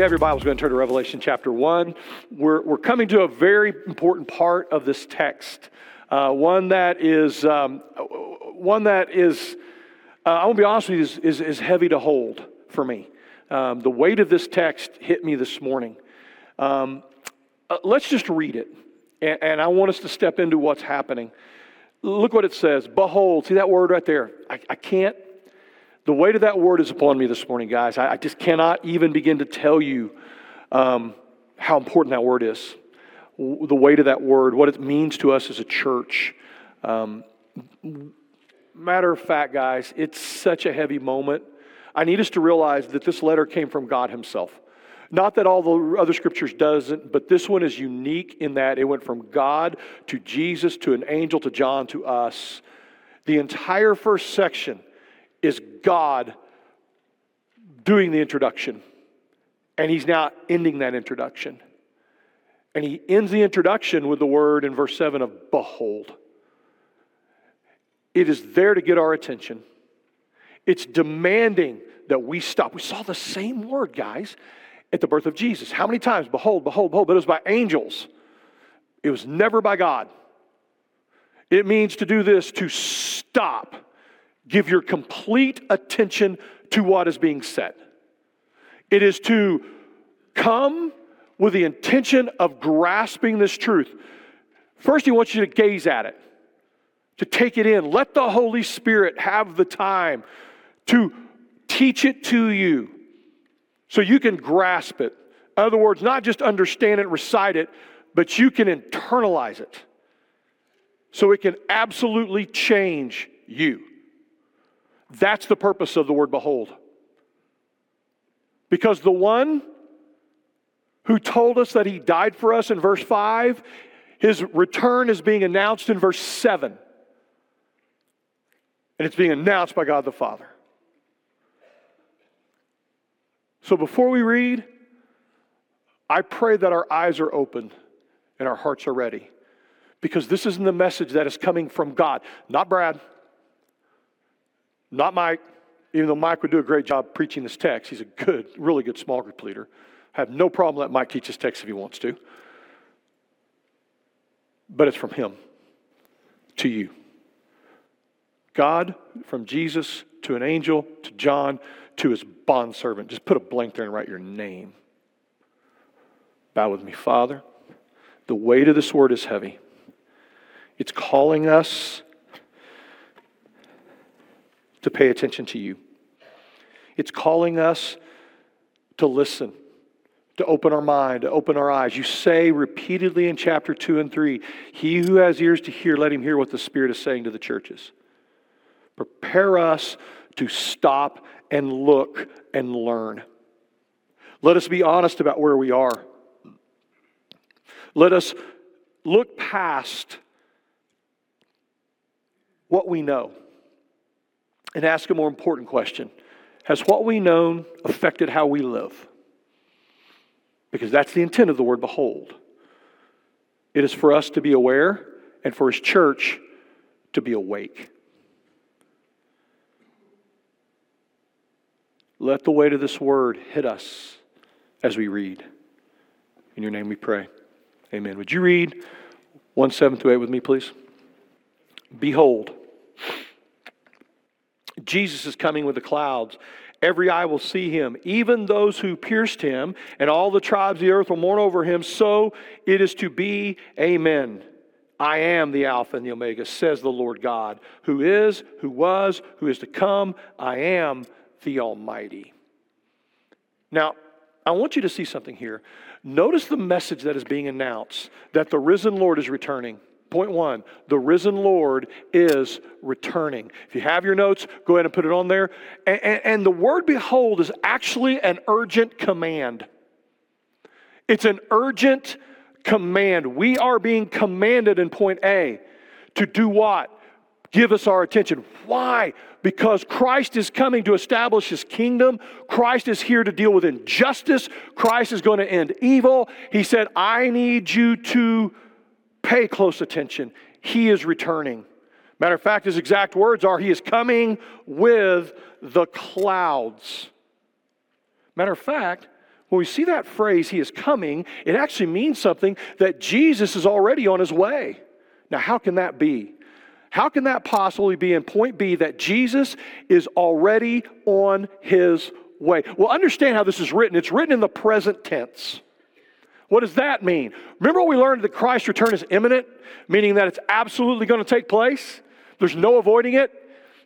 You have your Bibles, go and turn to Revelation chapter 1. We're, we're coming to a very important part of this text, uh, one that is, um, one that is uh, I want to be honest with you, is, is, is heavy to hold for me. Um, the weight of this text hit me this morning. Um, uh, let's just read it, and, and I want us to step into what's happening. Look what it says. Behold, see that word right there? I, I can't the weight of that word is upon me this morning, guys. I, I just cannot even begin to tell you um, how important that word is. The weight of that word, what it means to us as a church. Um, matter of fact, guys, it's such a heavy moment. I need us to realize that this letter came from God Himself. Not that all the other scriptures doesn't, but this one is unique in that it went from God to Jesus to an angel to John to us. The entire first section is God doing the introduction. And he's now ending that introduction. And he ends the introduction with the word in verse 7 of behold. It is there to get our attention. It's demanding that we stop. We saw the same word, guys, at the birth of Jesus. How many times? Behold, behold, behold. But it was by angels, it was never by God. It means to do this to stop Give your complete attention to what is being said. It is to come with the intention of grasping this truth. First, he wants you to gaze at it, to take it in. Let the Holy Spirit have the time to teach it to you so you can grasp it. In other words, not just understand it, recite it, but you can internalize it so it can absolutely change you. That's the purpose of the word behold. Because the one who told us that he died for us in verse 5, his return is being announced in verse 7. And it's being announced by God the Father. So before we read, I pray that our eyes are open and our hearts are ready. Because this isn't the message that is coming from God, not Brad, not Mike, even though Mike would do a great job preaching this text. He's a good, really good small group leader. I have no problem letting Mike teach this text if he wants to. But it's from him to you. God, from Jesus to an angel to John to his bondservant. Just put a blank there and write your name. Bow with me, Father. The weight of this word is heavy. It's calling us to pay attention to you. It's calling us to listen, to open our mind, to open our eyes. You say repeatedly in chapter 2 and 3 He who has ears to hear, let him hear what the Spirit is saying to the churches. Prepare us to stop and look and learn. Let us be honest about where we are. Let us look past what we know and ask a more important question Has what we known affected how we live? Because that's the intent of the word behold. It is for us to be aware and for his church to be awake. Let the weight of this word hit us as we read. In your name we pray. Amen. Would you read 1 7 through 8 with me, please? Behold, Jesus is coming with the clouds. Every eye will see him, even those who pierced him, and all the tribes of the earth will mourn over him. So it is to be. Amen. I am the Alpha and the Omega, says the Lord God, who is, who was, who is to come. I am the Almighty. Now, I want you to see something here. Notice the message that is being announced that the risen Lord is returning. Point one the risen Lord is returning. If you have your notes, go ahead and put it on there. And, and, and, the word behold is actually an urgent command. It's an urgent command. We are being commanded in point A to do what? Give us our attention. Why? Because Christ is coming to establish his kingdom. Christ is here to deal with injustice. Christ is going to end evil. He said, I need you to Pay close attention. He is returning. Matter of fact, his exact words are He is coming with the clouds. Matter of fact, when we see that phrase, He is coming, it actually means something that Jesus is already on His way. Now, how can that be? How can that possibly be in point B that Jesus is already on His way? Well, understand how this is written. It's written in the present tense. What does that mean? Remember we learned that Christ's return is imminent, meaning that it's absolutely going to take place? There's no avoiding it.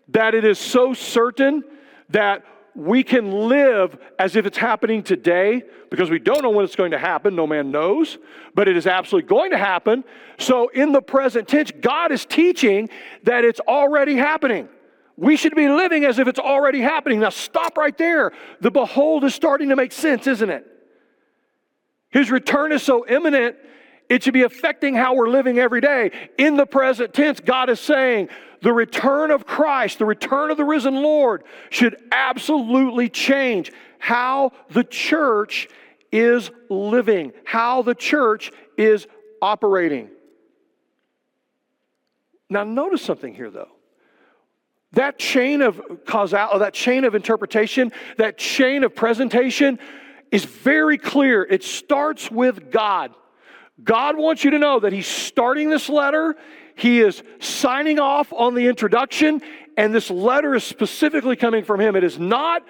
That it is so certain that we can live as if it's happening today because we don't know when it's going to happen. No man knows, but it is absolutely going to happen. So, in the present tense, God is teaching that it's already happening. We should be living as if it's already happening. Now, stop right there. The behold is starting to make sense, isn't it? His return is so imminent, it should be affecting how we're living every day. In the present tense, God is saying the return of Christ, the return of the risen Lord, should absolutely change how the church is living, how the church is operating. Now, notice something here, though. That chain of causality, that chain of interpretation, that chain of presentation is very clear. It starts with God. God wants you to know that He's starting this letter, He is signing off on the introduction, and this letter is specifically coming from Him. It is not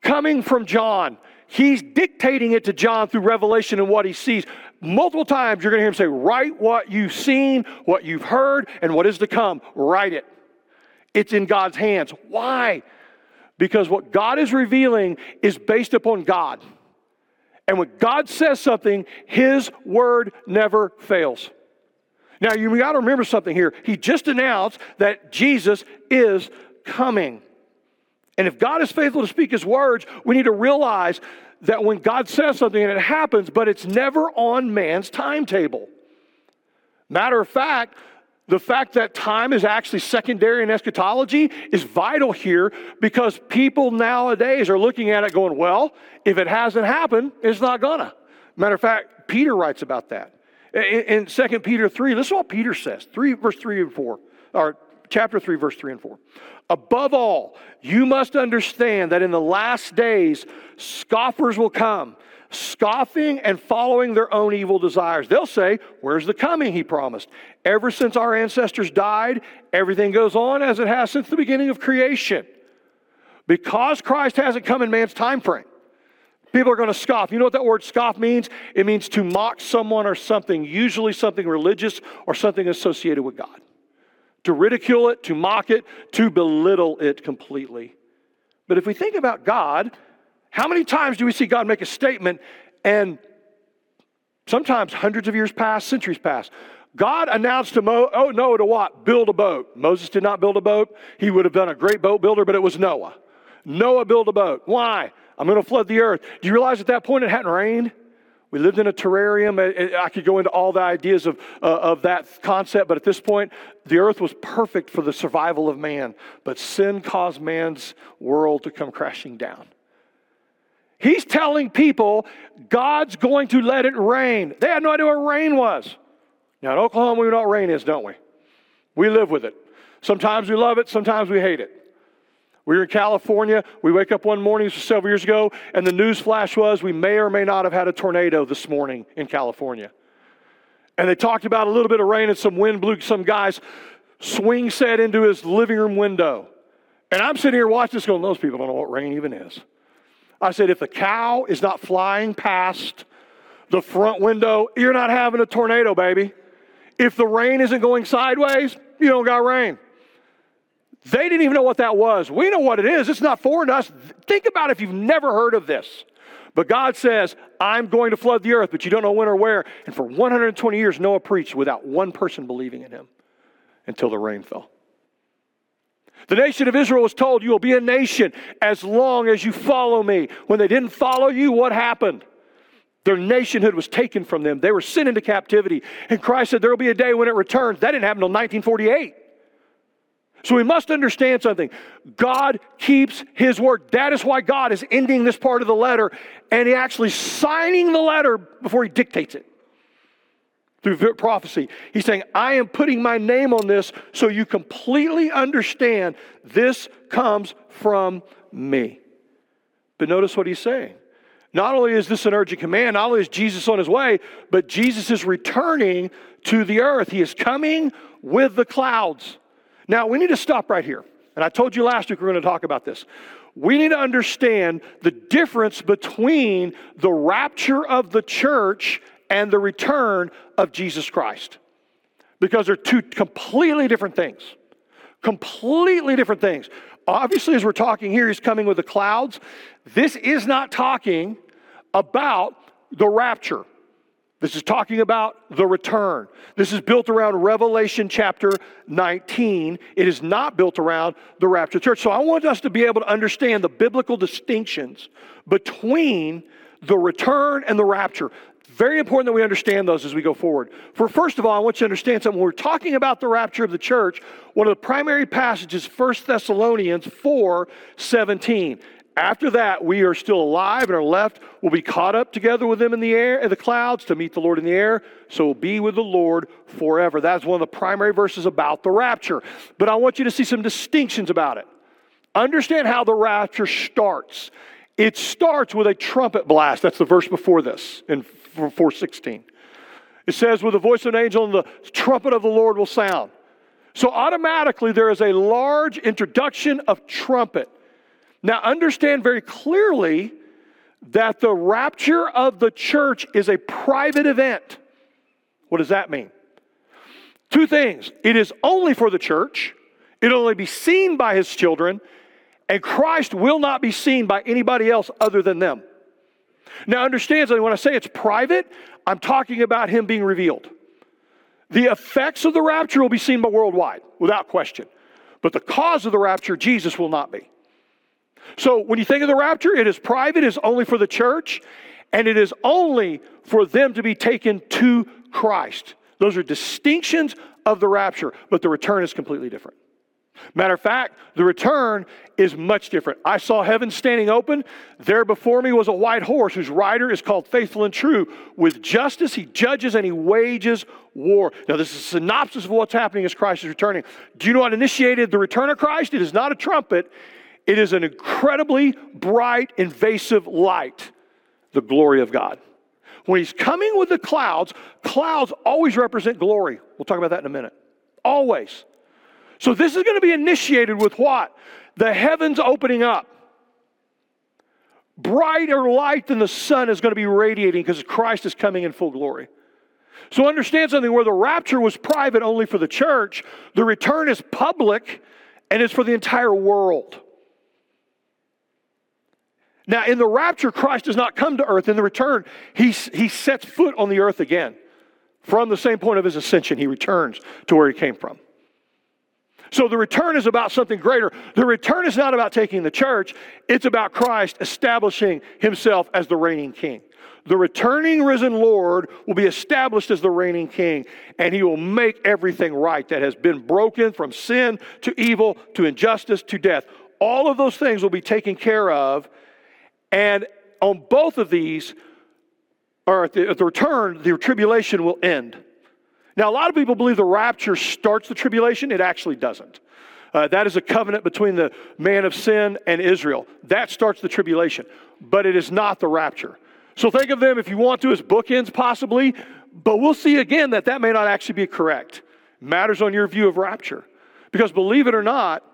coming from John. He's dictating it to John through revelation and what he sees. Multiple times you're going to hear him say, Write what you've seen, what you've heard, and what is to come. Write it. It's in God's hands. Why? Because what God is revealing is based upon God. And when God says something, His word never fails. Now, you got to remember something here. He just announced that Jesus is coming. And if God is faithful to speak His words, we need to realize that when God says something and it happens, but it's never on man's timetable. Matter of fact, the fact that time is actually secondary in eschatology is vital here because people nowadays are looking at it going, well, if it hasn't happened, it's not gonna. Matter of fact, Peter writes about that. In, in 2 Peter 3, listen to what Peter says 3, verse 3 and 4, or chapter 3, verse 3 and 4. Above all, you must understand that in the last days, scoffers will come scoffing and following their own evil desires. They'll say, Where's the coming he promised? Ever since our ancestors died, everything goes on as it has since the beginning of creation. Because Christ hasn't come in man's time frame, people are going to scoff. You know what that word scoff means? It means to mock someone or something, usually something religious or something associated with God. To ridicule it, to mock it, to belittle it completely. But if we think about God, how many times do we see God make a statement and sometimes hundreds of years pass, centuries pass? God announced to Mo, oh, Noah to what? Build a boat. Moses did not build a boat. He would have been a great boat builder, but it was Noah. Noah built a boat. Why? I'm going to flood the earth. Do you realize at that point it hadn't rained? We lived in a terrarium. I could go into all the ideas of, uh, of that concept, but at this point, the earth was perfect for the survival of man. But sin caused man's world to come crashing down. He's telling people God's going to let it rain. They had no idea what rain was. Now, in Oklahoma, we know what rain is, don't we? We live with it. Sometimes we love it, sometimes we hate it. We were in California. We wake up one morning several years ago, and the news flash was we may or may not have had a tornado this morning in California. And they talked about a little bit of rain and some wind blew some guy's swing set into his living room window. And I'm sitting here watching this going, those people don't know what rain even is. I said, if the cow is not flying past the front window, you're not having a tornado, baby. If the rain isn't going sideways, you don't got rain. They didn't even know what that was. We know what it is. It's not foreign to us. Think about if you've never heard of this. But God says, I'm going to flood the earth, but you don't know when or where. And for 120 years, Noah preached without one person believing in him until the rain fell. The nation of Israel was told, You will be a nation as long as you follow me. When they didn't follow you, what happened? Their nationhood was taken from them. They were sent into captivity. And Christ said, There will be a day when it returns. That didn't happen until 1948. So we must understand something. God keeps his word. That is why God is ending this part of the letter and he actually signing the letter before he dictates it through prophecy. He's saying, I am putting my name on this so you completely understand this comes from me. But notice what he's saying. Not only is this an urgent command, not only is Jesus on his way, but Jesus is returning to the earth. He is coming with the clouds. Now, we need to stop right here. And I told you last week we are going to talk about this. We need to understand the difference between the rapture of the church and the return of Jesus Christ. Because they're two completely different things. Completely different things. Obviously, as we're talking here, he's coming with the clouds. This is not talking about the rapture. This is talking about the return. This is built around Revelation chapter 19. It is not built around the rapture church. So I want us to be able to understand the biblical distinctions between the return and the rapture. Very important that we understand those as we go forward. For first of all, I want you to understand something. When we're talking about the rapture of the church, one of the primary passages, 1 Thessalonians 4 17. After that, we are still alive and are left. We'll be caught up together with them in the air, in the clouds, to meet the Lord in the air. So we'll be with the Lord forever. That's one of the primary verses about the rapture. But I want you to see some distinctions about it. Understand how the rapture starts. It starts with a trumpet blast. That's the verse before this in 416. It says, with the voice of an angel and the trumpet of the Lord will sound. So automatically there is a large introduction of trumpet. Now, understand very clearly that the rapture of the church is a private event. What does that mean? Two things it is only for the church, it'll only be seen by his children, and Christ will not be seen by anybody else other than them. Now, understand that when I say it's private, I'm talking about him being revealed. The effects of the rapture will be seen by worldwide, without question. But the cause of the rapture, Jesus will not be. So when you think of the rapture, it is private, it is only for the church, and it is only for them to be taken to Christ. Those are distinctions of the rapture, but the return is completely different. Matter of fact, the return is much different. I saw heaven standing open. There before me was a white horse whose rider is called Faithful and True. With justice, he judges and he wages war. Now, this is a synopsis of what's happening as Christ is returning. Do you know what initiated the return of Christ? It is not a trumpet, it is an incredibly bright, invasive light, the glory of God. When he's coming with the clouds, clouds always represent glory. We'll talk about that in a minute. Always. So this is going to be initiated with what? The heavens opening up. Brighter light than the sun is going to be radiating because Christ is coming in full glory. So understand something where the rapture was private only for the church, the return is public and it's for the entire world. Now, in the rapture, Christ does not come to earth. In the return, he, he sets foot on the earth again. From the same point of his ascension, he returns to where he came from. So the return is about something greater. The return is not about taking the church, it's about Christ establishing himself as the reigning king. The returning risen Lord will be established as the reigning king, and he will make everything right that has been broken from sin to evil to injustice to death. All of those things will be taken care of and on both of these, or at the, at the return, the tribulation will end. Now, a lot of people believe the rapture starts the tribulation. It actually doesn't. Uh, that is a covenant between the man of sin and Israel. That starts the tribulation, but it is not the rapture. So think of them, if you want to, as bookends possibly, but we'll see again that that may not actually be correct. Matters on your view of rapture. Because believe it or not,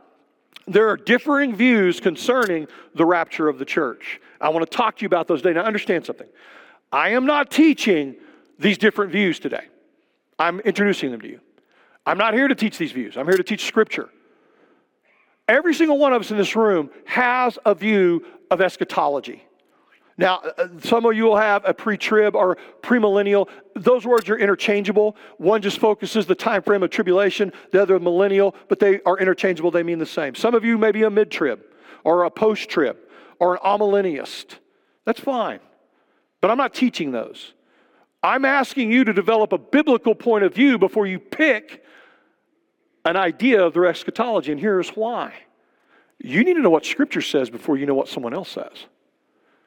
there are differing views concerning the rapture of the church. I want to talk to you about those today. Now, understand something. I am not teaching these different views today, I'm introducing them to you. I'm not here to teach these views, I'm here to teach Scripture. Every single one of us in this room has a view of eschatology. Now, uh, some of you will have a pre-trib or premillennial. Those words are interchangeable. One just focuses the time frame of tribulation, the other millennial, but they are interchangeable. They mean the same. Some of you may be a mid-trib or a post-trib or an amillennialist. That's fine. But I'm not teaching those. I'm asking you to develop a biblical point of view before you pick an idea of their eschatology, and here's why. You need to know what Scripture says before you know what someone else says.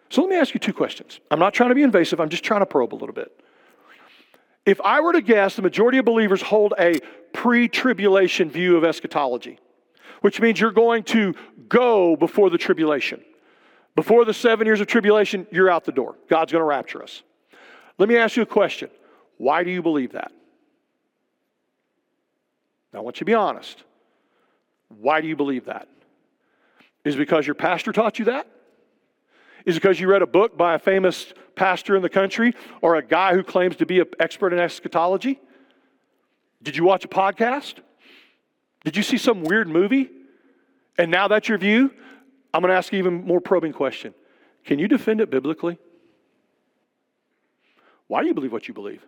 So let me ask you two questions. I'm not trying to be invasive, I'm just trying to probe a little bit. If I were to guess, the majority of believers hold a pre tribulation view of eschatology, which means you're going to go before the tribulation. Before the seven years of tribulation, you're out the door. God's going to rapture us. Let me ask you a question. Why do you believe that? Now, I want you to be honest. Why do you believe that? Is it because your pastor taught you that? Is it because you read a book by a famous pastor in the country or a guy who claims to be an expert in eschatology? Did you watch a podcast? Did you see some weird movie? And now that's your view? I'm going to ask you even more probing question. Can you defend it biblically? Why do you believe what you believe?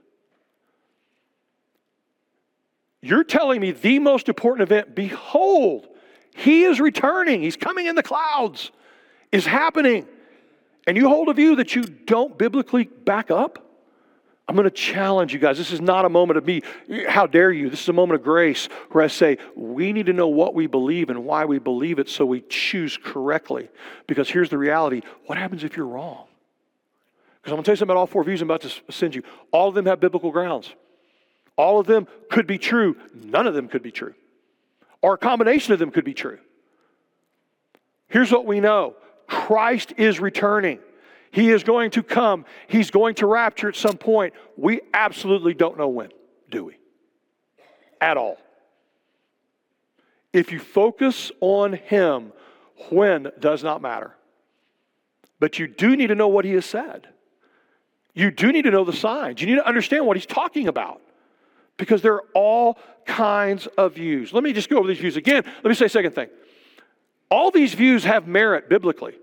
You're telling me the most important event, behold, he is returning, he's coming in the clouds, is happening. And you hold a view that you don't biblically back up? I'm going to challenge you guys. This is not a moment of me, how dare you? This is a moment of grace where I say, we need to know what we believe and why we believe it so we choose correctly. Because here's the reality what happens if you're wrong? Because I'm going to tell you something about all four views I'm about to send you. All of them have biblical grounds. All of them could be true. None of them could be true. Or a combination of them could be true. Here's what we know Christ is returning. He is going to come. He's going to rapture at some point. We absolutely don't know when, do we? At all. If you focus on Him, when does not matter. But you do need to know what He has said. You do need to know the signs. You need to understand what He's talking about because there are all kinds of views. Let me just go over these views again. Let me say a second thing. All these views have merit biblically.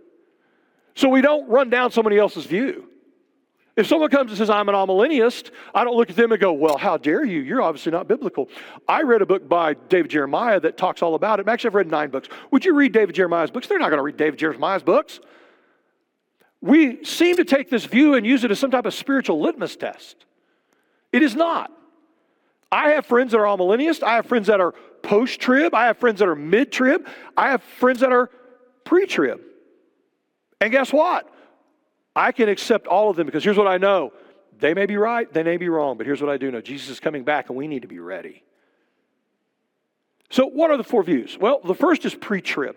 So we don't run down somebody else's view. If someone comes and says, I'm an amillennialist, I don't look at them and go, Well, how dare you? You're obviously not biblical. I read a book by David Jeremiah that talks all about it. Actually, I've read nine books. Would you read David Jeremiah's books? They're not going to read David Jeremiah's books. We seem to take this view and use it as some type of spiritual litmus test. It is not. I have friends that are amillennialists. I have friends that are post trib. I have friends that are mid trib. I have friends that are pre trib. And guess what? I can accept all of them because here's what I know. They may be right, they may be wrong, but here's what I do know Jesus is coming back and we need to be ready. So, what are the four views? Well, the first is pre trib.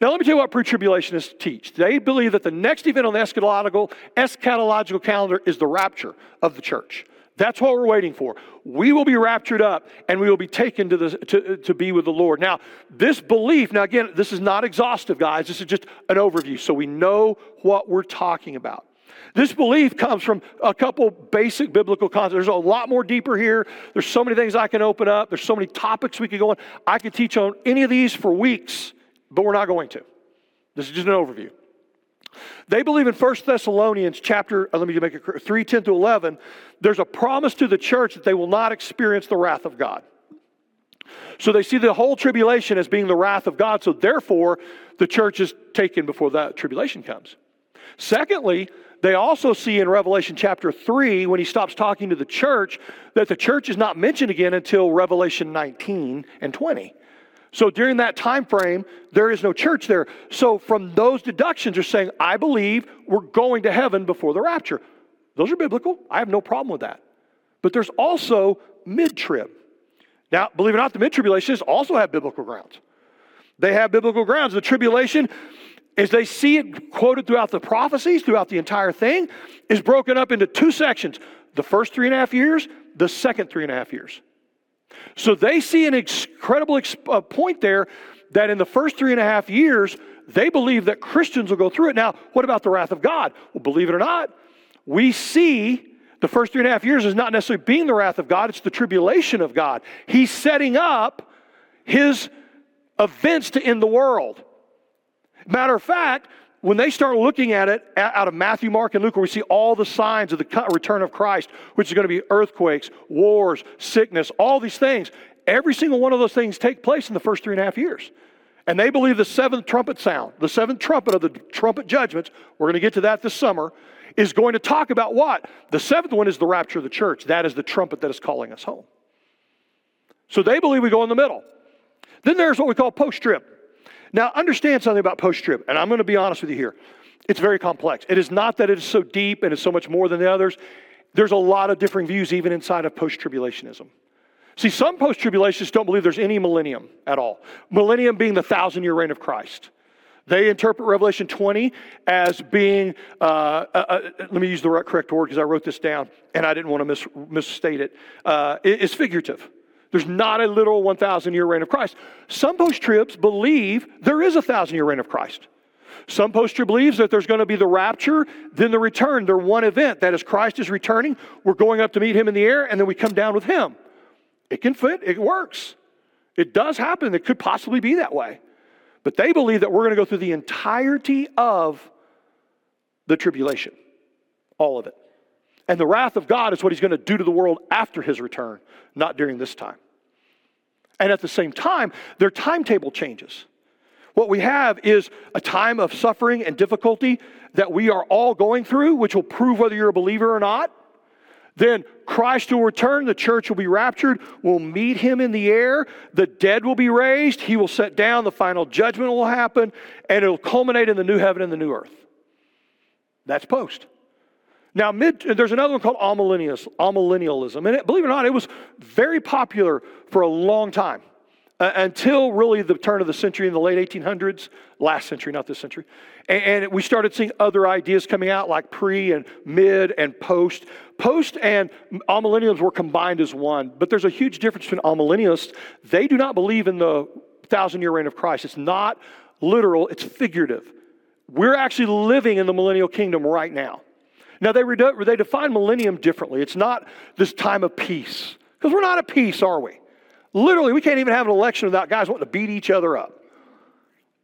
Now, let me tell you what pre tribulationists teach. They believe that the next event on the eschatological, eschatological calendar is the rapture of the church. That's what we're waiting for. We will be raptured up and we will be taken to, the, to, to be with the Lord. Now, this belief, now again, this is not exhaustive, guys. This is just an overview so we know what we're talking about. This belief comes from a couple basic biblical concepts. There's a lot more deeper here. There's so many things I can open up. There's so many topics we could go on. I could teach on any of these for weeks, but we're not going to. This is just an overview. They believe in 1 Thessalonians chapter, uh, let me make it 3, 10 to 11, there's a promise to the church that they will not experience the wrath of God. So they see the whole tribulation as being the wrath of God, so therefore the church is taken before that tribulation comes. Secondly, they also see in Revelation chapter 3, when he stops talking to the church, that the church is not mentioned again until Revelation 19 and 20. So during that time frame, there is no church there. So from those deductions, they're saying, I believe we're going to heaven before the rapture. Those are biblical. I have no problem with that. But there's also mid trib. Now, believe it or not, the mid tribulationists also have biblical grounds. They have biblical grounds. The tribulation, as they see it quoted throughout the prophecies, throughout the entire thing, is broken up into two sections the first three and a half years, the second three and a half years. So they see an incredible uh, point there that in the first three and a half years, they believe that Christians will go through it. Now, what about the wrath of God? Well, believe it or not, we see the first three and a half years is not necessarily being the wrath of God, it's the tribulation of God. He's setting up his events to end the world. Matter of fact, when they start looking at it out of Matthew, Mark, and Luke, where we see all the signs of the return of Christ, which is going to be earthquakes, wars, sickness, all these things, every single one of those things take place in the first three and a half years. And they believe the seventh trumpet sound, the seventh trumpet of the trumpet judgments, we're going to get to that this summer, is going to talk about what? The seventh one is the rapture of the church. That is the trumpet that is calling us home. So they believe we go in the middle. Then there's what we call post trib. Now, understand something about post trib, and I'm going to be honest with you here. It's very complex. It is not that it is so deep and it's so much more than the others. There's a lot of different views even inside of post tribulationism. See, some post tribulationists don't believe there's any millennium at all. Millennium being the thousand year reign of Christ. They interpret Revelation 20 as being, uh, uh, uh, let me use the correct word because I wrote this down and I didn't want to mis- misstate it. Uh, it's figurative. There's not a literal 1,000 year reign of Christ. Some post tribs believe there is a thousand year reign of Christ. Some post trib believes that there's going to be the rapture, then the return. They're one event. That is, Christ is returning. We're going up to meet him in the air, and then we come down with him. It can fit, it works. It does happen. It could possibly be that way. But they believe that we're going to go through the entirety of the tribulation, all of it. And the wrath of God is what he's going to do to the world after his return, not during this time. And at the same time, their timetable changes. What we have is a time of suffering and difficulty that we are all going through, which will prove whether you're a believer or not. Then Christ will return, the church will be raptured, we'll meet him in the air, the dead will be raised, he will set down, the final judgment will happen, and it'll culminate in the new heaven and the new earth. That's post. Now, mid, there's another one called amillennialism, and it, believe it or not, it was very popular for a long time uh, until really the turn of the century in the late 1800s, last century, not this century. And, and we started seeing other ideas coming out like pre and mid and post. Post and amillennials were combined as one, but there's a huge difference between amillennialists. They do not believe in the thousand year reign of Christ. It's not literal, it's figurative. We're actually living in the millennial kingdom right now. Now, they, they define millennium differently. It's not this time of peace, because we're not at peace, are we? Literally, we can't even have an election without guys wanting to beat each other up.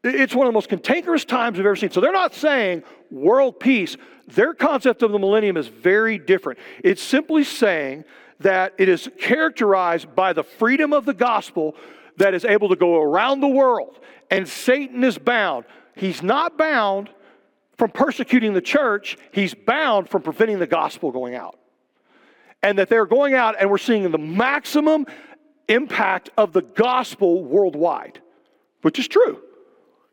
It's one of the most cantankerous times we've ever seen. So they're not saying world peace. Their concept of the millennium is very different. It's simply saying that it is characterized by the freedom of the gospel that is able to go around the world, and Satan is bound. He's not bound from persecuting the church, he's bound from preventing the gospel going out. And that they're going out, and we're seeing the maximum impact of the gospel worldwide, which is true.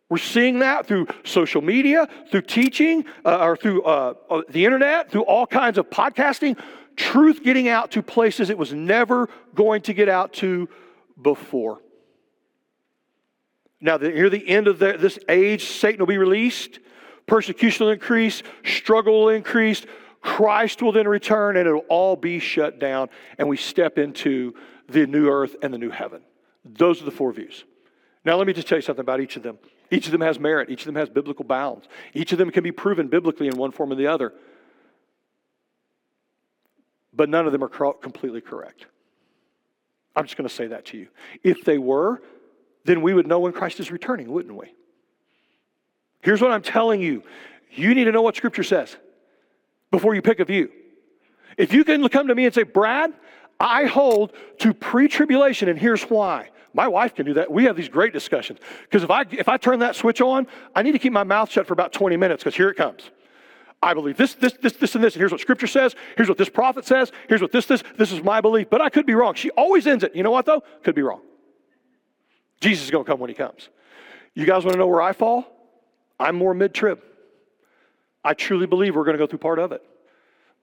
We're seeing that through social media, through teaching, uh, or through uh, uh, the internet, through all kinds of podcasting. Truth getting out to places it was never going to get out to before. Now, near the end of the, this age, Satan will be released, persecution will increase, struggle will increase, Christ will then return, and it'll all be shut down, and we step into the new earth and the new heaven. Those are the four views. Now, let me just tell you something about each of them. Each of them has merit, each of them has biblical bounds, each of them can be proven biblically in one form or the other. But none of them are completely correct. I'm just going to say that to you. If they were, then we would know when Christ is returning, wouldn't we? Here's what I'm telling you you need to know what Scripture says before you pick a view. If you can come to me and say, Brad, I hold to pre tribulation, and here's why. My wife can do that. We have these great discussions. Because if I, if I turn that switch on, I need to keep my mouth shut for about 20 minutes because here it comes. I believe this, this, this, this, and this. And here's what Scripture says. Here's what this prophet says. Here's what this, this. This is my belief. But I could be wrong. She always ends it. You know what, though? Could be wrong. Jesus is going to come when he comes. You guys want to know where I fall? I'm more mid trib. I truly believe we're going to go through part of it.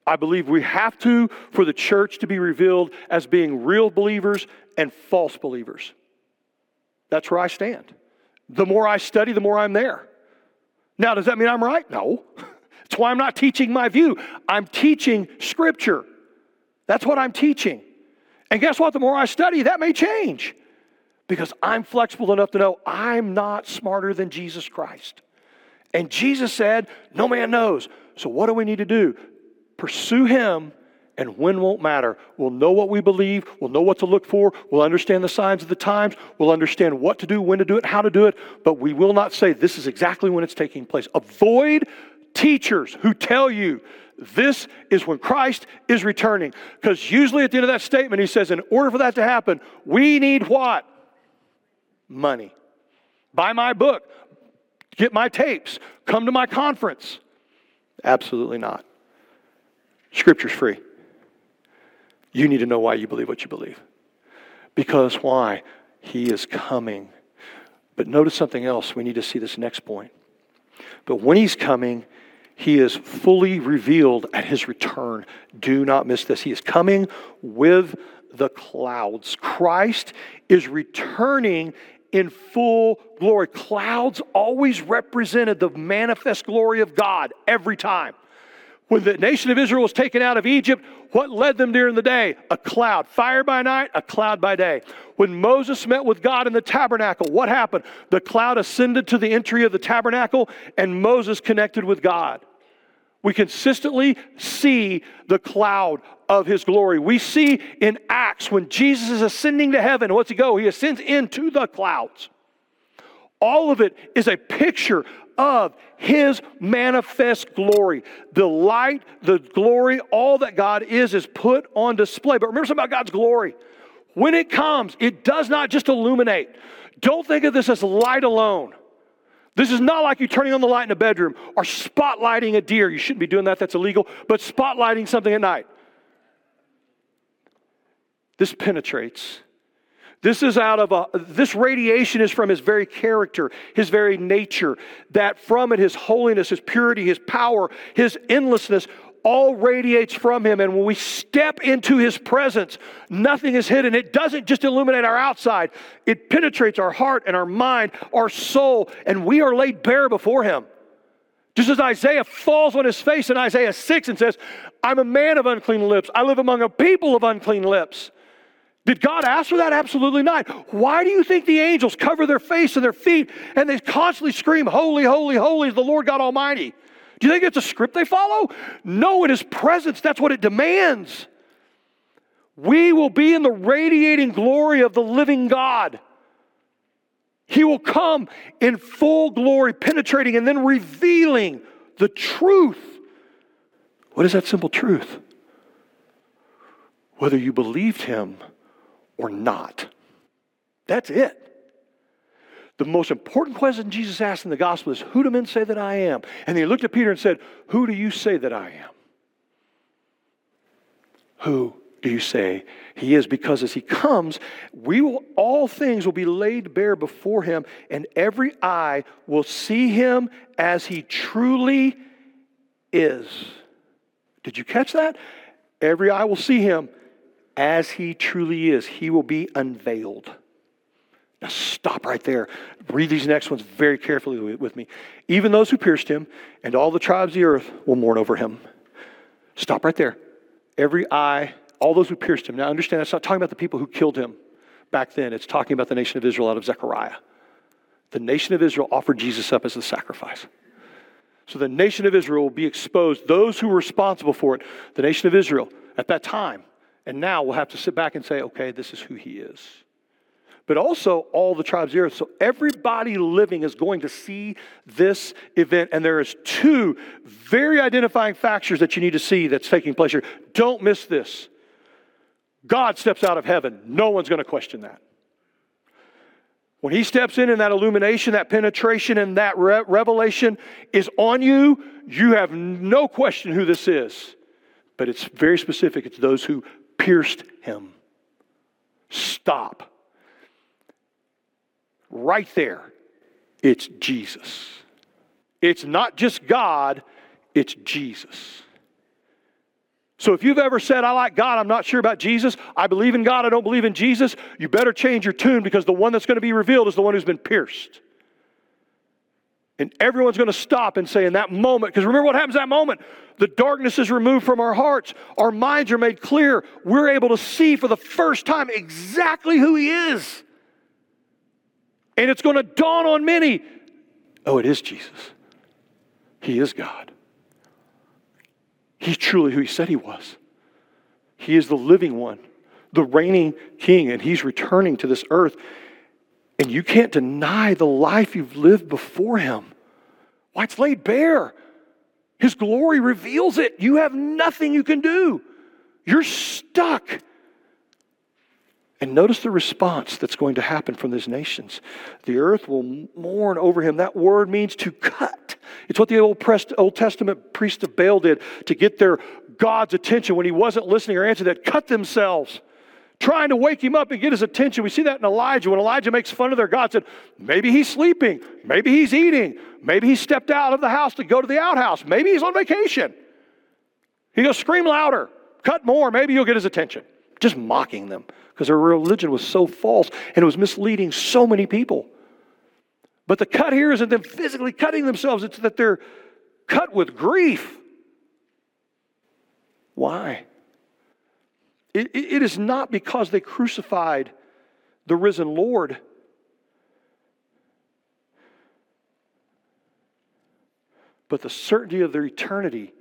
I believe we have to for the church to be revealed as being real believers and false believers. That's where I stand. The more I study, the more I'm there. Now, does that mean I'm right? No. That's why I'm not teaching my view. I'm teaching Scripture. That's what I'm teaching. And guess what? The more I study, that may change because I'm flexible enough to know I'm not smarter than Jesus Christ. And Jesus said, No man knows. So, what do we need to do? Pursue Him, and when won't matter. We'll know what we believe, we'll know what to look for, we'll understand the signs of the times, we'll understand what to do, when to do it, how to do it, but we will not say this is exactly when it's taking place. Avoid teachers who tell you this is when Christ is returning. Because usually at the end of that statement, he says, in order for that to happen, we need what? Money. Buy my book, get my tapes, come to my conference. Absolutely not. Scripture's free. You need to know why you believe what you believe. Because why? He is coming. But notice something else. We need to see this next point. But when he's coming, he is fully revealed at his return. Do not miss this. He is coming with the clouds. Christ is returning in full glory. Clouds always represented the manifest glory of God every time. When the nation of Israel was taken out of Egypt, what led them during the day? A cloud. Fire by night, a cloud by day. When Moses met with God in the tabernacle, what happened? The cloud ascended to the entry of the tabernacle, and Moses connected with God. We consistently see the cloud of his glory. We see in Acts when Jesus is ascending to heaven, what's he go? He ascends into the clouds. All of it is a picture of his manifest glory. The light, the glory, all that God is, is put on display. But remember something about God's glory. When it comes, it does not just illuminate. Don't think of this as light alone. This is not like you turning on the light in a bedroom or spotlighting a deer. You shouldn't be doing that, that's illegal, but spotlighting something at night. This penetrates this is out of a, this radiation is from his very character, his very nature, that from it, his holiness, his purity, his power, his endlessness all radiates from him. And when we step into his presence, nothing is hidden. It doesn't just illuminate our outside, it penetrates our heart and our mind, our soul, and we are laid bare before him. Just as Isaiah falls on his face in Isaiah 6 and says, I'm a man of unclean lips. I live among a people of unclean lips. Did God ask for that? Absolutely not. Why do you think the angels cover their face and their feet and they constantly scream, Holy, holy, holy is the Lord God Almighty? Do you think it's a script they follow? No, it is presence, that's what it demands. We will be in the radiating glory of the living God. He will come in full glory, penetrating and then revealing the truth. What is that simple truth? Whether you believed Him or not. That's it. The most important question Jesus asked in the gospel is, Who do men say that I am? And he looked at Peter and said, Who do you say that I am? Who do you say he is? Because as he comes, we will all things will be laid bare before him, and every eye will see him as he truly is. Did you catch that? Every eye will see him as he truly is, he will be unveiled. Now, stop right there. Read these next ones very carefully with me. Even those who pierced him and all the tribes of the earth will mourn over him. Stop right there. Every eye, all those who pierced him. Now, understand, that's not talking about the people who killed him back then. It's talking about the nation of Israel out of Zechariah. The nation of Israel offered Jesus up as a sacrifice. So the nation of Israel will be exposed. Those who were responsible for it, the nation of Israel at that time, and now we'll have to sit back and say, okay, this is who he is. But also all the tribes of the earth. So everybody living is going to see this event. And there is two very identifying factors that you need to see that's taking place here. Don't miss this. God steps out of heaven. No one's going to question that. When he steps in and that illumination, that penetration, and that re- revelation is on you, you have no question who this is. But it's very specific. It's those who pierced him. Stop. Right there, it's Jesus. It's not just God, it's Jesus. So if you've ever said, I like God, I'm not sure about Jesus, I believe in God, I don't believe in Jesus, you better change your tune because the one that's going to be revealed is the one who's been pierced. And everyone's going to stop and say, in that moment, because remember what happens that moment? The darkness is removed from our hearts. Our minds are made clear. We're able to see for the first time exactly who He is. And it's going to dawn on many oh, it is Jesus. He is God. He's truly who He said He was. He is the living one, the reigning King, and He's returning to this earth. And you can't deny the life you've lived before Him. Why, it's laid bare. His glory reveals it. You have nothing you can do. You're stuck. And notice the response that's going to happen from these nations. The earth will mourn over him. That word means to cut. It's what the Old, Old Testament priests of Baal did to get their God's attention when he wasn't listening or answering that, cut themselves trying to wake him up and get his attention. We see that in Elijah. When Elijah makes fun of their God, said, maybe he's sleeping, maybe he's eating, maybe he stepped out of the house to go to the outhouse, maybe he's on vacation. He goes, scream louder, cut more, maybe you'll get his attention. Just mocking them because their religion was so false and it was misleading so many people. But the cut here isn't them physically cutting themselves, it's that they're cut with grief. Why? It, it is not because they crucified the risen Lord. But the certainty of their eternity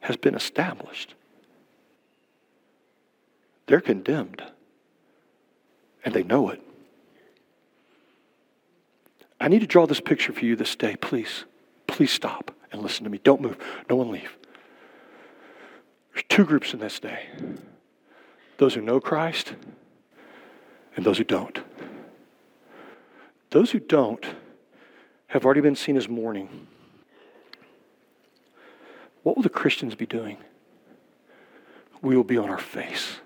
has been established. They're condemned, and they know it. I need to draw this picture for you this day. Please, please stop and listen to me. Don't move. No one leave. There's two groups in this day those who know Christ and those who don't. Those who don't have already been seen as mourning. What will the Christians be doing? We will be on our face.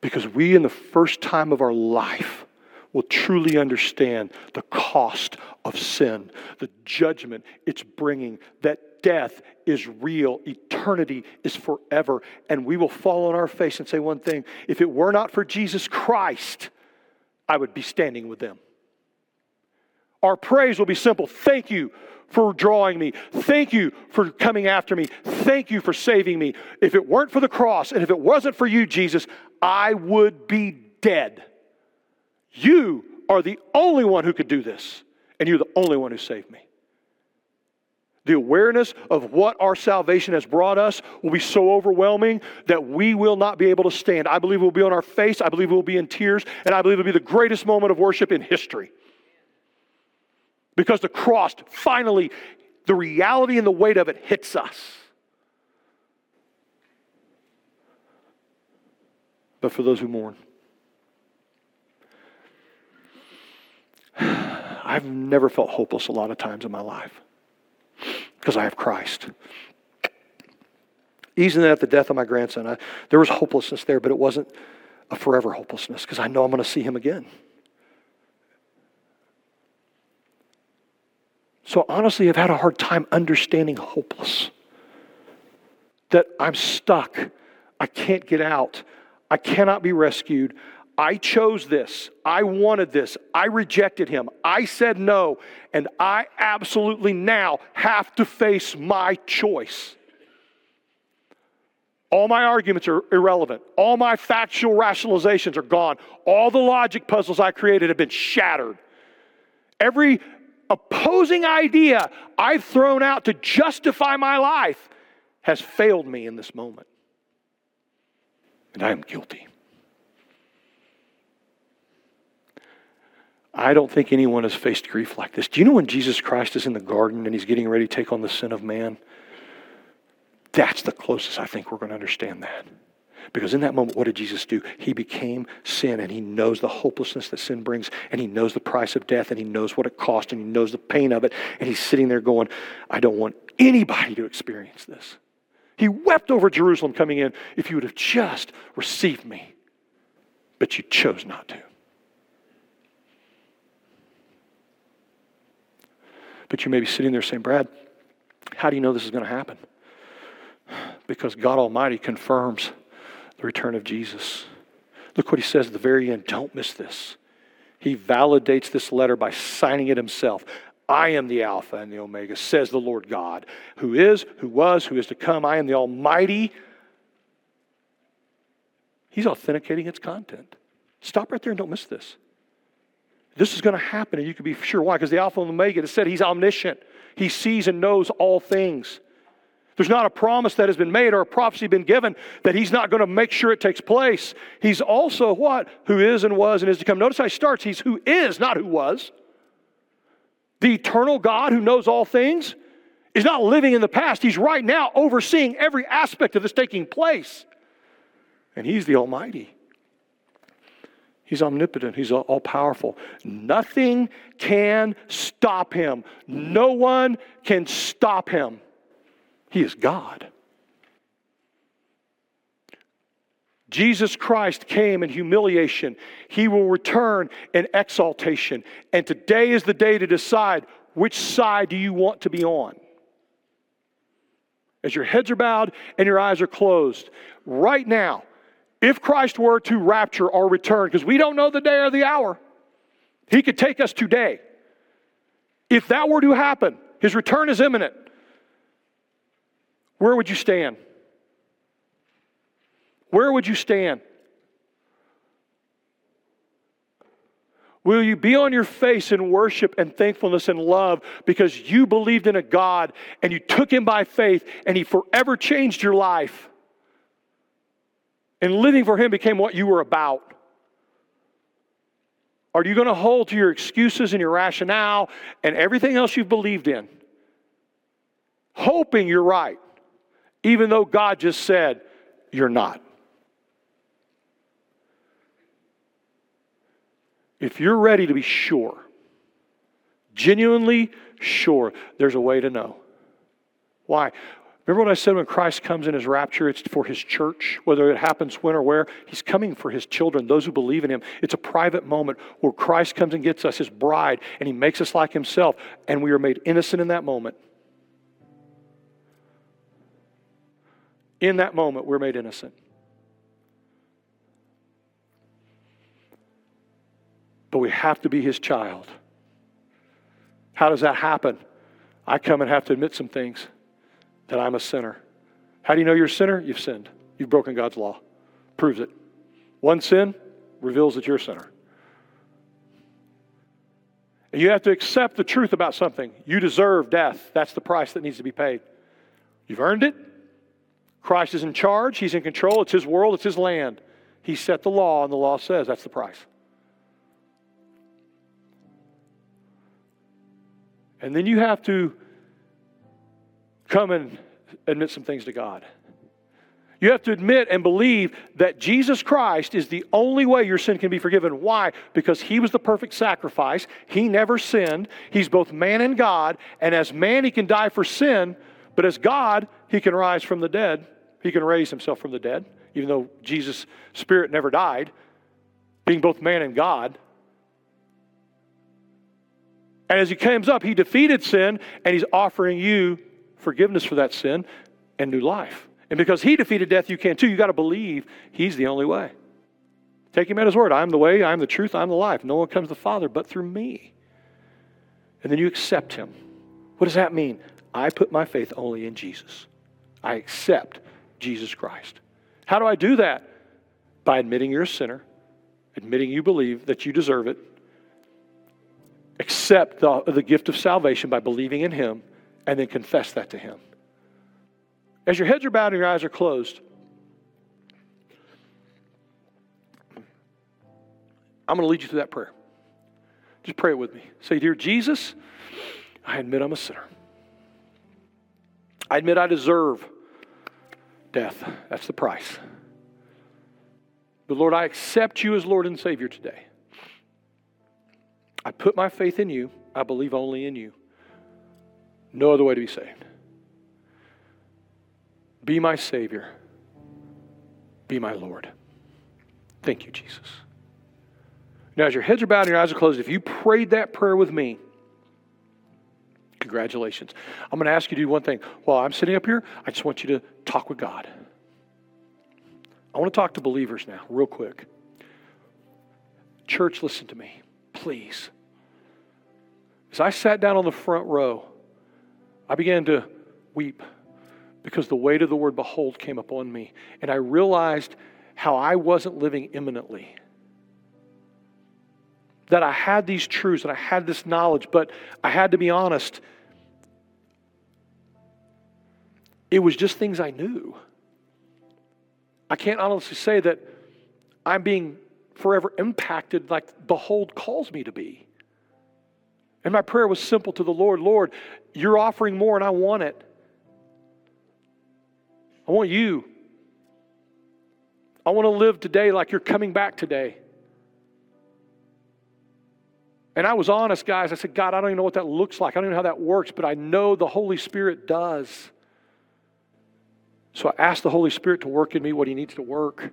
Because we, in the first time of our life, will truly understand the cost of sin, the judgment it's bringing, that death is real, eternity is forever. And we will fall on our face and say one thing if it were not for Jesus Christ, I would be standing with them. Our praise will be simple. Thank you for drawing me. Thank you for coming after me. Thank you for saving me. If it weren't for the cross and if it wasn't for you, Jesus, I would be dead. You are the only one who could do this, and you're the only one who saved me. The awareness of what our salvation has brought us will be so overwhelming that we will not be able to stand. I believe we'll be on our face, I believe we'll be in tears, and I believe it'll be the greatest moment of worship in history. Because the cross finally, the reality and the weight of it hits us. But for those who mourn, I've never felt hopeless a lot of times in my life because I have Christ. Even at the death of my grandson, I, there was hopelessness there, but it wasn't a forever hopelessness because I know I'm going to see him again. So honestly, I've had a hard time understanding hopeless. That I'm stuck. I can't get out. I cannot be rescued. I chose this. I wanted this. I rejected him. I said no. And I absolutely now have to face my choice. All my arguments are irrelevant. All my factual rationalizations are gone. All the logic puzzles I created have been shattered. Every opposing idea I've thrown out to justify my life has failed me in this moment. And I am guilty. I don't think anyone has faced grief like this. Do you know when Jesus Christ is in the garden and he's getting ready to take on the sin of man? That's the closest I think we're going to understand that. Because in that moment, what did Jesus do? He became sin and he knows the hopelessness that sin brings and he knows the price of death and he knows what it cost and he knows the pain of it. And he's sitting there going, I don't want anybody to experience this. He wept over Jerusalem coming in if you would have just received me, but you chose not to. But you may be sitting there saying, Brad, how do you know this is going to happen? Because God Almighty confirms the return of Jesus. Look what he says at the very end. Don't miss this. He validates this letter by signing it himself. I am the Alpha and the Omega, says the Lord God, who is, who was, who is to come. I am the Almighty. He's authenticating its content. Stop right there and don't miss this. This is going to happen, and you can be sure why. Because the Alpha and Omega, it said he's omniscient. He sees and knows all things. There's not a promise that has been made or a prophecy been given that he's not going to make sure it takes place. He's also what? Who is and was and is to come. Notice how he starts. He's who is, not who was. The eternal God who knows all things is not living in the past. He's right now overseeing every aspect of this taking place. And he's the Almighty. He's omnipotent. He's all powerful. Nothing can stop him. No one can stop him. He is God. Jesus Christ came in humiliation. He will return in exaltation. And today is the day to decide which side do you want to be on. as your heads are bowed and your eyes are closed, right now, if Christ were to rapture or return, because we don't know the day or the hour, he could take us today. If that were to happen, his return is imminent. Where would you stand? Where would you stand? Will you be on your face in worship and thankfulness and love because you believed in a God and you took him by faith and he forever changed your life? And living for him became what you were about. Are you going to hold to your excuses and your rationale and everything else you've believed in? Hoping you're right, even though God just said you're not. If you're ready to be sure, genuinely sure, there's a way to know. Why? Remember what I said when Christ comes in his rapture, it's for his church, whether it happens when or where? He's coming for his children, those who believe in him. It's a private moment where Christ comes and gets us, his bride, and he makes us like himself, and we are made innocent in that moment. In that moment, we're made innocent. but we have to be his child. How does that happen? I come and have to admit some things that I'm a sinner. How do you know you're a sinner? You've sinned. You've broken God's law. Proves it. One sin reveals that you're a sinner. And you have to accept the truth about something. You deserve death. That's the price that needs to be paid. You've earned it. Christ is in charge. He's in control. It's His world. It's His land. He set the law, and the law says that's the price. And then you have to come and admit some things to God. You have to admit and believe that Jesus Christ is the only way your sin can be forgiven. Why? Because He was the perfect sacrifice. He never sinned. He's both man and God. And as man, He can die for sin, but as God, He can rise from the dead. He can raise Himself from the dead, even though Jesus' Spirit never died, being both man and God. And as he comes up, he defeated sin and he's offering you forgiveness for that sin and new life. And because he defeated death, you can too. You got to believe he's the only way. Take him at his word. I'm the way, I'm the truth, I'm the life. No one comes to the Father but through me. And then you accept him. What does that mean? I put my faith only in Jesus. I accept Jesus Christ. How do I do that? By admitting you're a sinner, admitting you believe that you deserve it, accept the, the gift of salvation by believing in Him and then confess that to Him. As your heads are bowed and your eyes are closed, I'm going to lead you through that prayer. Just pray it with me. Say, Dear Jesus, I admit I'm a sinner. I admit I deserve death. That's the price. But Lord, I accept you as Lord and Savior today. I put my faith in you. I believe only in you. No other way to be saved. Be my Savior. Be my Lord. Thank you, Jesus. Now, as your heads are bowed and your eyes are closed, if you prayed that prayer with me, congratulations. I'm going to ask you to do one thing. While I'm sitting up here, I just want you to talk with God. I want to talk to believers now, real quick. Church, listen to me, please. As I sat down on the front row, I began to weep because the weight of the word behold came upon me. And I realized how I wasn't living imminently. That I had these truths and I had this knowledge, but I had to be honest. It was just things I knew. I can't honestly say that I'm being forever impacted like behold calls me to be. And my prayer was simple to the Lord Lord, you're offering more and I want it. I want you. I want to live today like you're coming back today. And I was honest, guys. I said, God, I don't even know what that looks like. I don't even know how that works, but I know the Holy Spirit does. So I asked the Holy Spirit to work in me what He needs to work.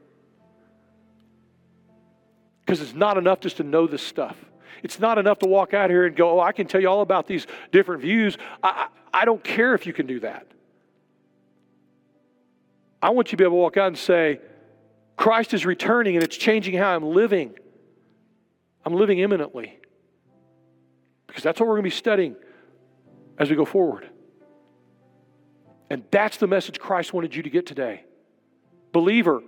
Because it's not enough just to know this stuff. It's not enough to walk out here and go, oh, I can tell you all about these different views. I, I, I don't care if you can do that. I want you to be able to walk out and say, Christ is returning and it's changing how I'm living. I'm living imminently. Because that's what we're going to be studying as we go forward. And that's the message Christ wanted you to get today. Believer,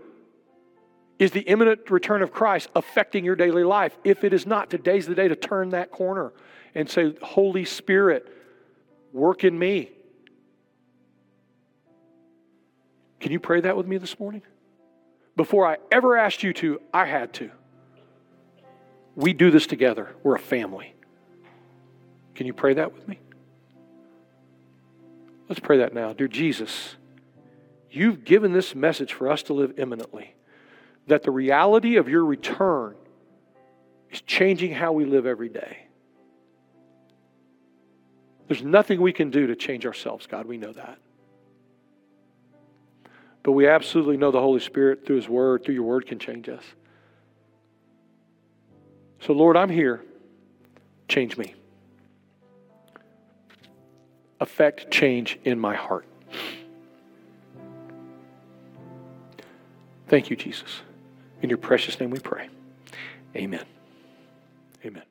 is the imminent return of Christ affecting your daily life? If it is not, today's the day to turn that corner and say, Holy Spirit, work in me. Can you pray that with me this morning? Before I ever asked you to, I had to. We do this together. We're a family. Can you pray that with me? Let's pray that now. Dear Jesus, you've given this message for us to live imminently, that the reality of your return is changing how we live every day. There's nothing we can do to change ourselves, God. We know that. But we absolutely know the Holy Spirit through His Word, through your Word, can change us. So, Lord, I'm here. Change me. Affect change in my heart. Thank you, Jesus. In your precious name we pray. Amen. Amen.